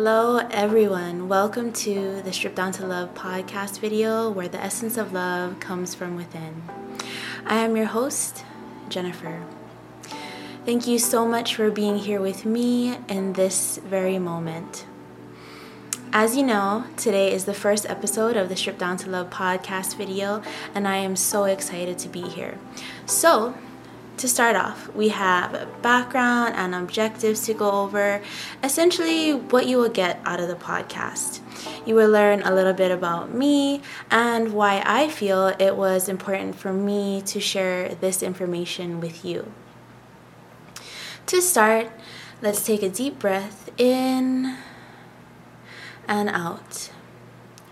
Hello, everyone. Welcome to the Strip Down to Love podcast video where the essence of love comes from within. I am your host, Jennifer. Thank you so much for being here with me in this very moment. As you know, today is the first episode of the Strip Down to Love podcast video, and I am so excited to be here. So, to start off, we have background and objectives to go over, essentially, what you will get out of the podcast. You will learn a little bit about me and why I feel it was important for me to share this information with you. To start, let's take a deep breath in and out.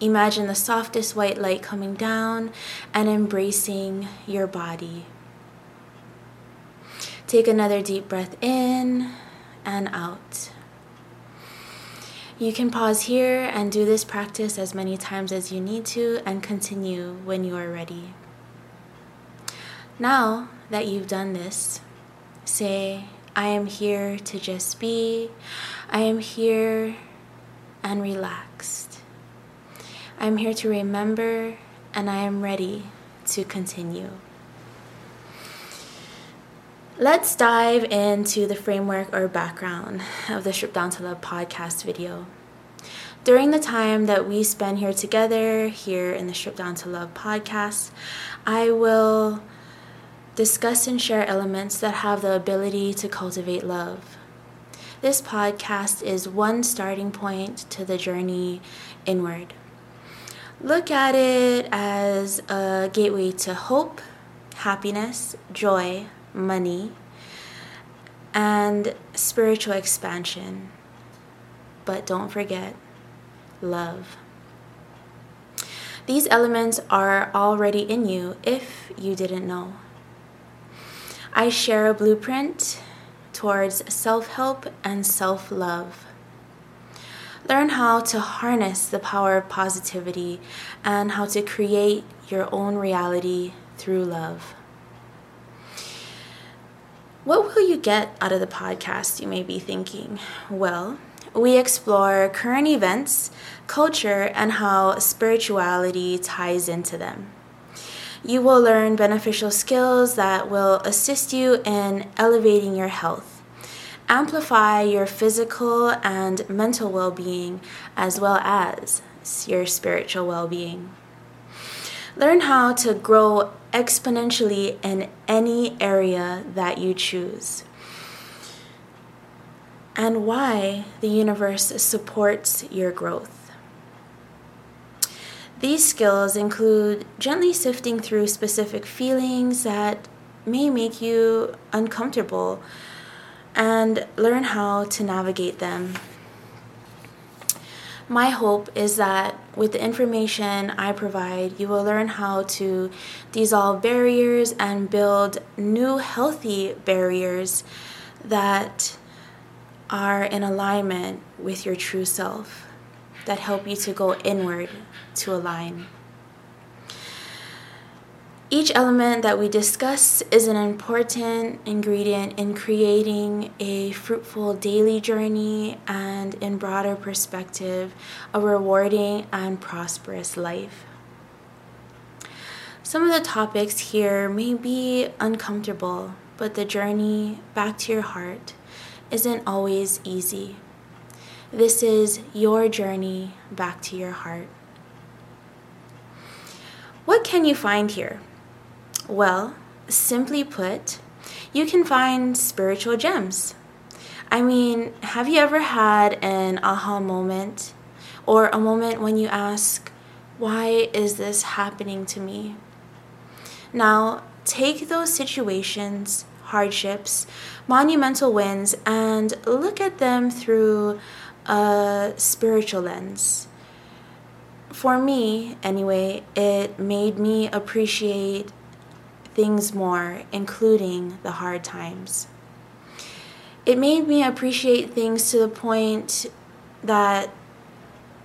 Imagine the softest white light coming down and embracing your body. Take another deep breath in and out. You can pause here and do this practice as many times as you need to and continue when you are ready. Now that you've done this, say, I am here to just be. I am here and relaxed. I am here to remember and I am ready to continue. Let's dive into the framework or background of the Strip Down to Love podcast video. During the time that we spend here together, here in the Strip Down to Love podcast, I will discuss and share elements that have the ability to cultivate love. This podcast is one starting point to the journey inward. Look at it as a gateway to hope, happiness, joy, money, and spiritual expansion. But don't forget love. These elements are already in you if you didn't know. I share a blueprint towards self help and self love. Learn how to harness the power of positivity and how to create your own reality through love. What will you get out of the podcast, you may be thinking? Well, we explore current events, culture, and how spirituality ties into them. You will learn beneficial skills that will assist you in elevating your health, amplify your physical and mental well being, as well as your spiritual well being. Learn how to grow exponentially in any area that you choose. And why the universe supports your growth. These skills include gently sifting through specific feelings that may make you uncomfortable and learn how to navigate them my hope is that with the information I provide, you will learn how to dissolve barriers and build new healthy barriers that are in alignment with your true self, that help you to go inward to align. Each element that we discuss is an important ingredient in creating a fruitful daily journey and, in broader perspective, a rewarding and prosperous life. Some of the topics here may be uncomfortable, but the journey back to your heart isn't always easy. This is your journey back to your heart. What can you find here? Well, simply put, you can find spiritual gems. I mean, have you ever had an aha moment or a moment when you ask, why is this happening to me? Now, take those situations, hardships, monumental wins, and look at them through a spiritual lens. For me, anyway, it made me appreciate things more, including the hard times. It made me appreciate things to the point that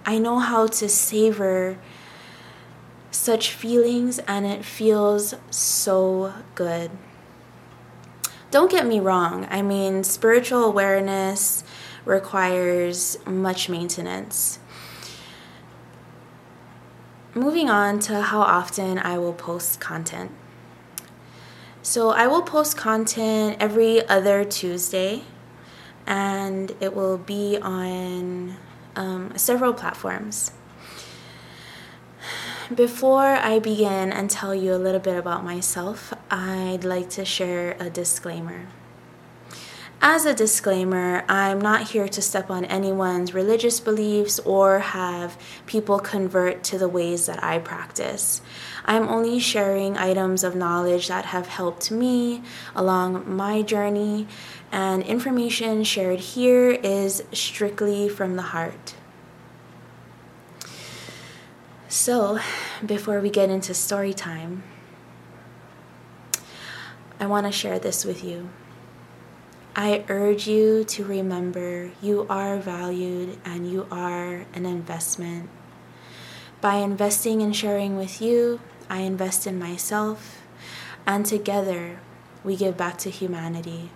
I know how to savor such feelings and it feels so good. Don't get me wrong, I mean, spiritual awareness, requires much maintenance. Moving on to how often I will post content. So, I will post content every other Tuesday, and it will be on um, several platforms. Before I begin and tell you a little bit about myself, I'd like to share a disclaimer. As a disclaimer, I'm not here to step on anyone's religious beliefs or have people convert to the ways that I practice. I'm only sharing items of knowledge that have helped me along my journey, and information shared here is strictly from the heart. So, before we get into story time, I want to share this with you. I urge you to remember you are valued and you are an investment. By investing and sharing with you, I invest in myself, and together we give back to humanity.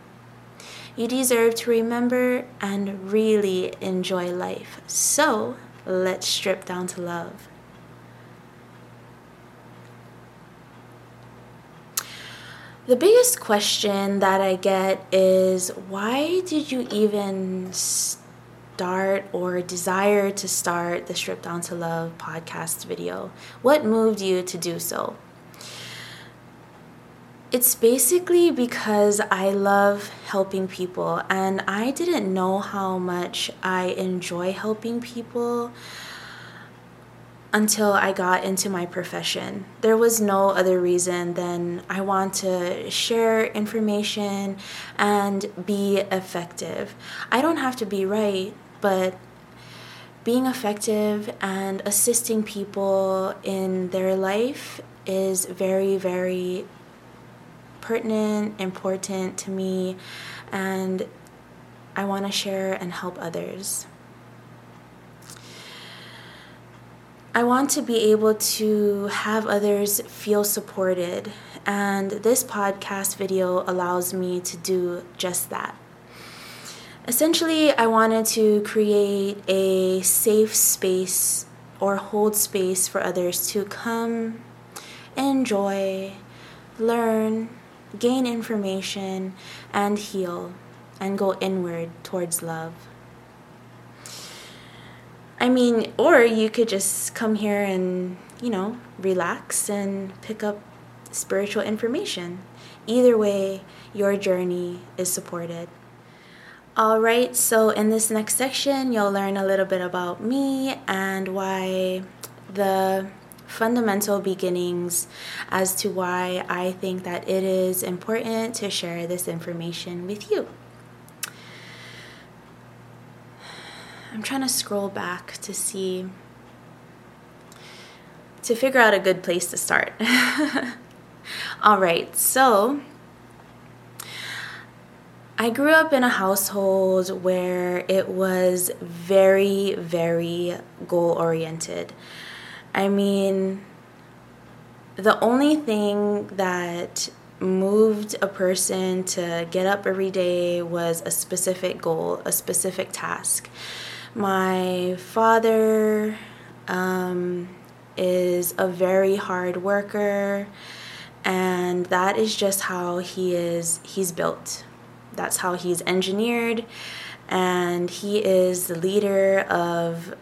You deserve to remember and really enjoy life. So let's strip down to love. The biggest question that I get is why did you even start or desire to start the Strip Down to Love podcast video? What moved you to do so? It's basically because I love helping people and I didn't know how much I enjoy helping people until I got into my profession. There was no other reason than I want to share information and be effective. I don't have to be right, but being effective and assisting people in their life is very, very pertinent, important to me, and I want to share and help others. I want to be able to have others feel supported, and this podcast video allows me to do just that. Essentially, I wanted to create a safe space or hold space for others to come, enjoy, learn, gain information, and heal, and go inward towards love. I mean, or you could just come here and, you know, relax and pick up spiritual information. Either way, your journey is supported. All right, so in this next section, you'll learn a little bit about me and why the fundamental beginnings as to why I think that it is important to share this information with you. I'm trying to scroll back to see, to figure out a good place to start. All right, so I grew up in a household where it was very, very goal oriented. I mean, the only thing that moved a person to get up every day was a specific goal, a specific task. My father um, is a very hard worker, and that is just how he is. He's built. That's how he's engineered, and he is the leader of.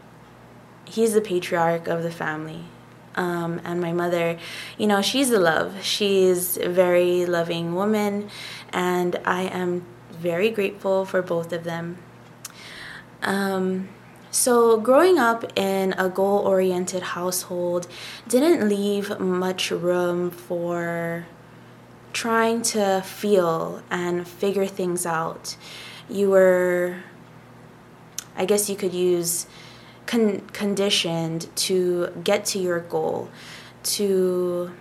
He's the patriarch of the family. Um, and my mother, you know, she's the love. She's a very loving woman, and I am very grateful for both of them. Um, so, growing up in a goal oriented household didn't leave much room for trying to feel and figure things out. You were, I guess you could use, con- conditioned to get to your goal, to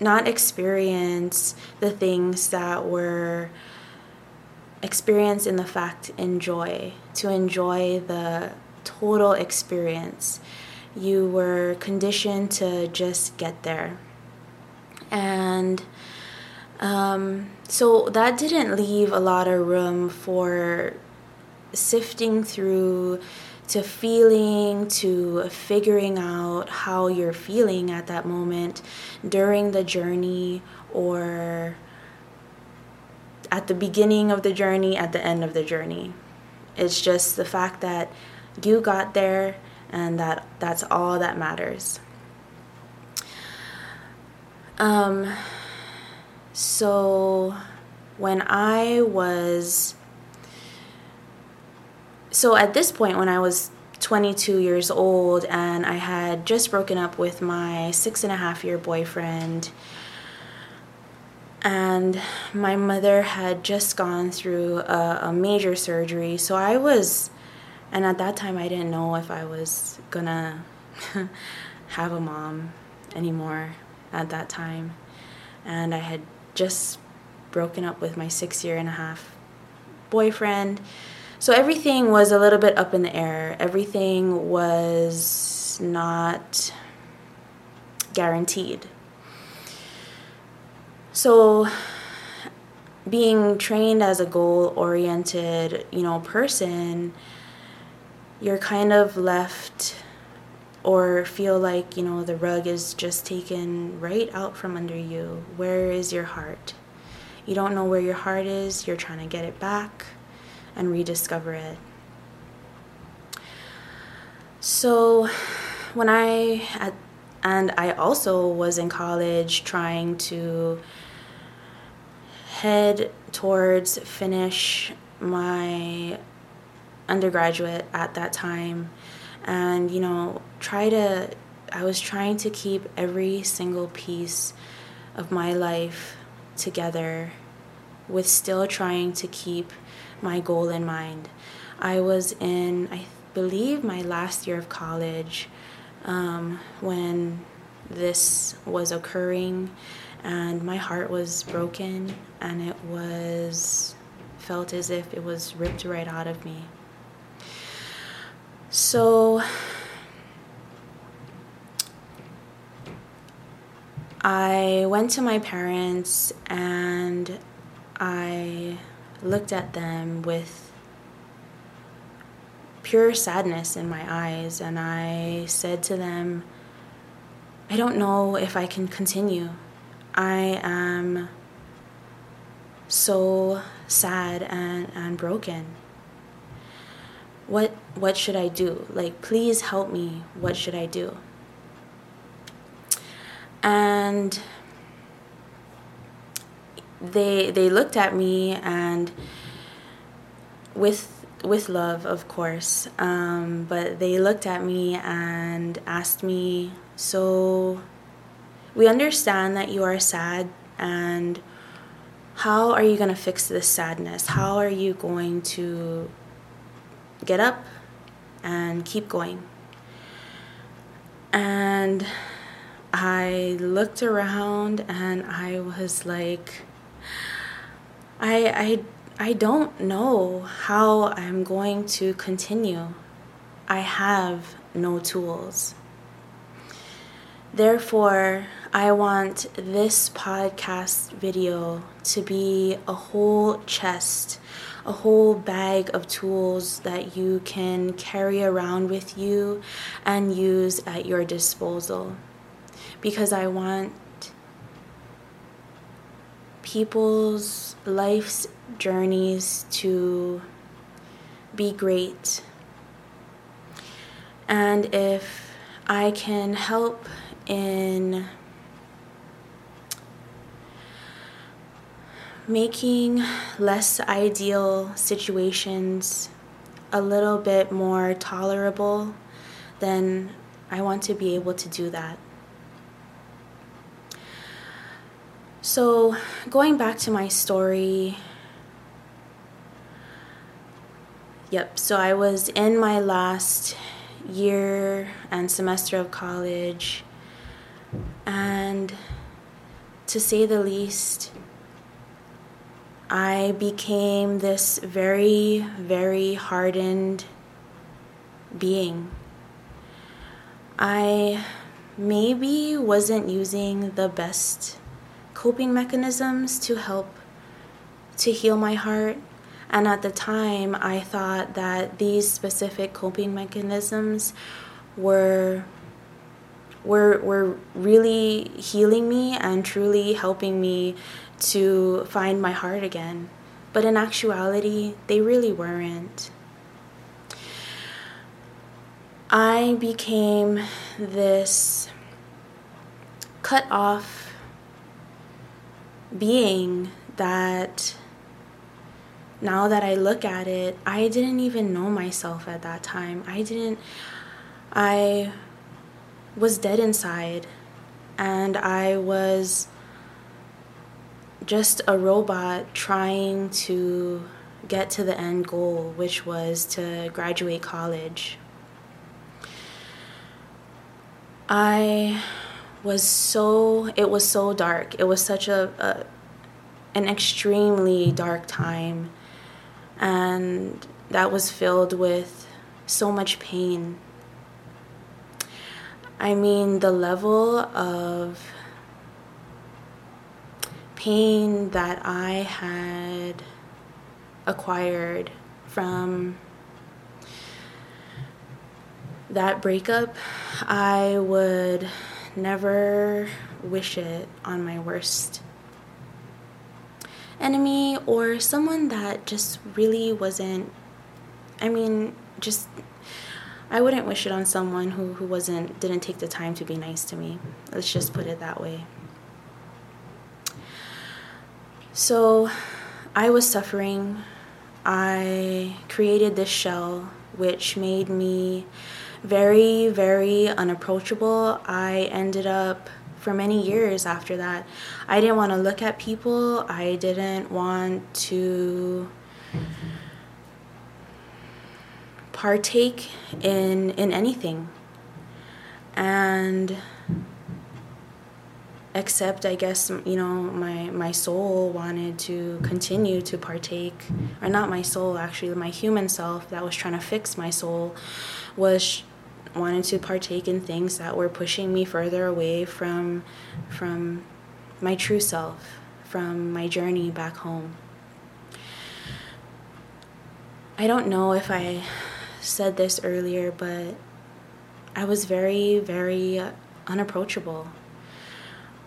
not experience the things that were experience in the fact enjoy, to enjoy the total experience. You were conditioned to just get there. And um, so that didn't leave a lot of room for sifting through to feeling to figuring out how you're feeling at that moment during the journey or at the beginning of the journey, at the end of the journey. It's just the fact that you got there and that that's all that matters. Um, so when I was so at this point when I was 22 years old and I had just broken up with my six and a half year boyfriend and my mother had just gone through a, a major surgery so I was and at that time, I didn't know if I was gonna have a mom anymore at that time. And I had just broken up with my six year and a half boyfriend. So everything was a little bit up in the air. Everything was not guaranteed. So being trained as a goal oriented, you know, person, you're kind of left or feel like, you know, the rug is just taken right out from under you. Where is your heart? You don't know where your heart is, you're trying to get it back and rediscover it. So, when I at, and I also was in college trying to head towards finish my undergraduate at that time. And you know try to i was trying to keep every single piece of my life together with still trying to keep my goal in mind. I was in i believe my last year of college um, when this was occurring and my heart was broken and it was felt as if it was ripped right out of me so I went to my parents and I looked at them with pure sadness in my eyes and I said to them, I don't know if I can continue. I am so sad and, and broken what what should I do? Like please help me. What should I do? And they they looked at me and with with love, of course. Um, but they looked at me and asked me, "So, we understand that you are sad, and how are you going to fix this sadness? How are you going to get up and keep going. And I looked around and I was like, I, I, I don't know how I'm going to continue. I have no tools. Therefore, I want this podcast video to be a whole chest a whole bag of tools that you can carry around with you and use at your disposal. Because I want people's life's journeys to be great. And if I can help in making less ideal situations a little bit more tolerable, then I want to be able to do that. So, going back to my story, yep, so I was in my last year and semester of college, and to say the least, I became this very, very hardened being. I maybe wasn't using the best coping mechanisms to help to heal my heart. And at the time, I thought that these specific coping mechanisms were were were really healing me and truly helping me to find my heart again. But in actuality, they really weren't. I became this cut off being that now that I look at it, I didn't even know myself at that time. I didn't, I was dead inside and I was just a robot trying to get to the end goal, which was to graduate college. I was so it was so dark. It was such a, a an extremely dark time and that was filled with so much pain. I mean, the level of pain that I had acquired from that breakup, I would never wish it on my worst enemy or someone that just really wasn't I mean, just I wouldn't wish it on someone who, who wasn't didn't take the time to be nice to me. Let's just put it that way. So I was suffering. I created this shell which made me very, very unapproachable. I ended up for many years after that. I didn't want to look at people. I didn't want to partake in in anything. And except I guess you know my my soul wanted to continue to partake or not my soul actually my human self that was trying to fix my soul was wanted to partake in things that were pushing me further away from from my true self, from my journey back home. I don't know if I said this earlier, but I was very, very unapproachable.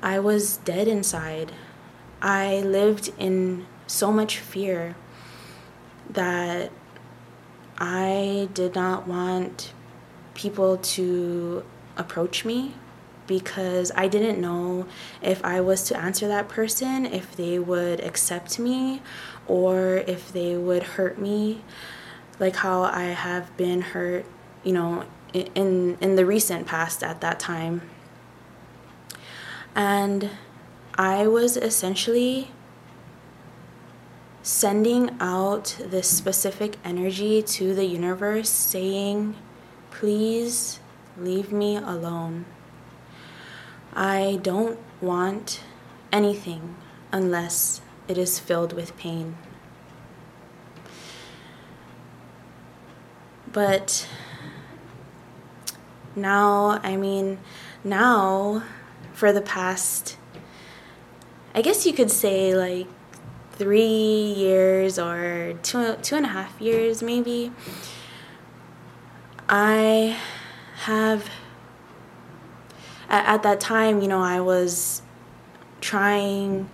I was dead inside. I lived in so much fear that I did not want people to approach me because I didn't know if I was to answer that person, if they would accept me or if they would hurt me, like how I have been hurt, you know, in in the recent past at that time. And I was essentially sending out this specific energy to the universe saying Please leave me alone. I don't want anything unless it is filled with pain. But now, I mean, now for the past, I guess you could say like three years or two, two and a half years maybe I have, at, at that time, you know, I was trying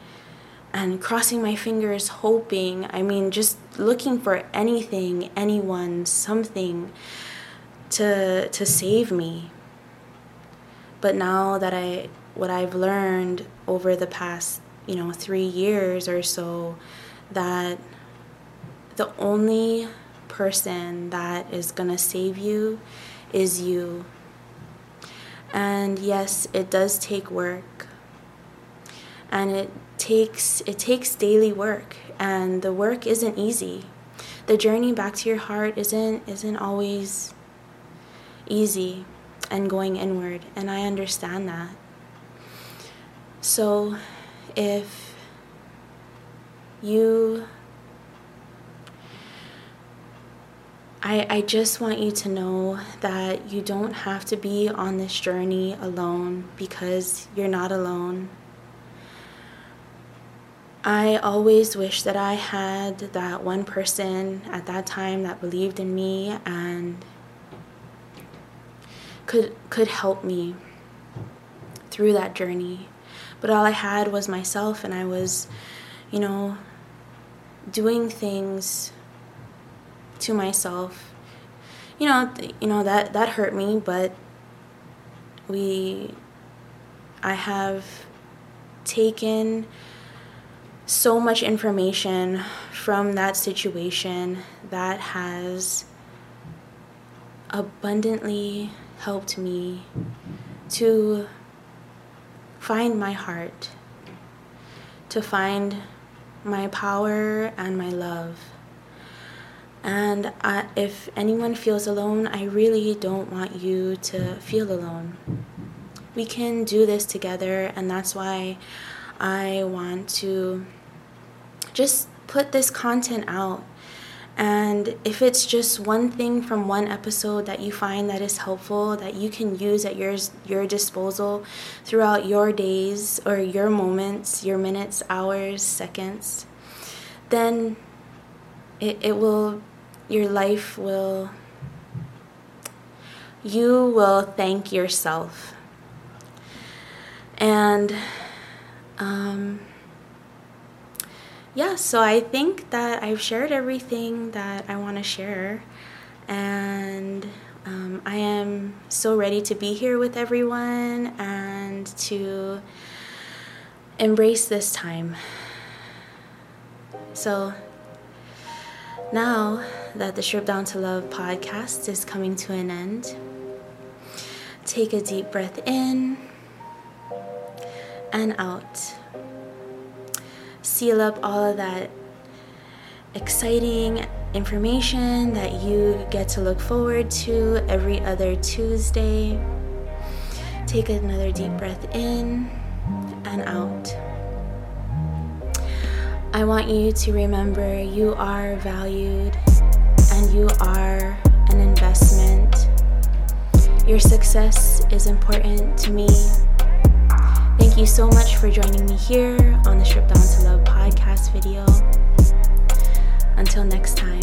and crossing my fingers, hoping, I mean, just looking for anything, anyone, something to, to save me. But now that I, what I've learned over the past, you know, three years or so, that the only person that is going to save you is you. And yes, it does take work. And it takes it takes daily work and the work isn't easy. The journey back to your heart isn't isn't always easy and going inward and I understand that. So if you I, I just want you to know that you don't have to be on this journey alone because you're not alone. I always wish that I had that one person at that time that believed in me and could could help me through that journey. But all I had was myself and I was, you know, doing things to myself. You know, you know that that hurt me, but we I have taken so much information from that situation that has abundantly helped me to find my heart, to find my power and my love. And I, if anyone feels alone, I really don't want you to feel alone. We can do this together, and that's why I want to just put this content out. And if it's just one thing from one episode that you find that is helpful, that you can use at your, your disposal throughout your days or your moments, your minutes, hours, seconds, then it, it will, your life will, you will thank yourself. And, um, yeah, so I think that I've shared everything that I want to share. And um, I am so ready to be here with everyone and to embrace this time. So now that the Strip Down to Love podcast is coming to an end, take a deep breath in and out seal up all of that exciting information that you get to look forward to every other Tuesday. Take another deep breath in and out. I want you to remember you are valued and you are an investment. Your success is important to me Thank you so much for joining me here on the Strip Down to Love podcast video. Until next time.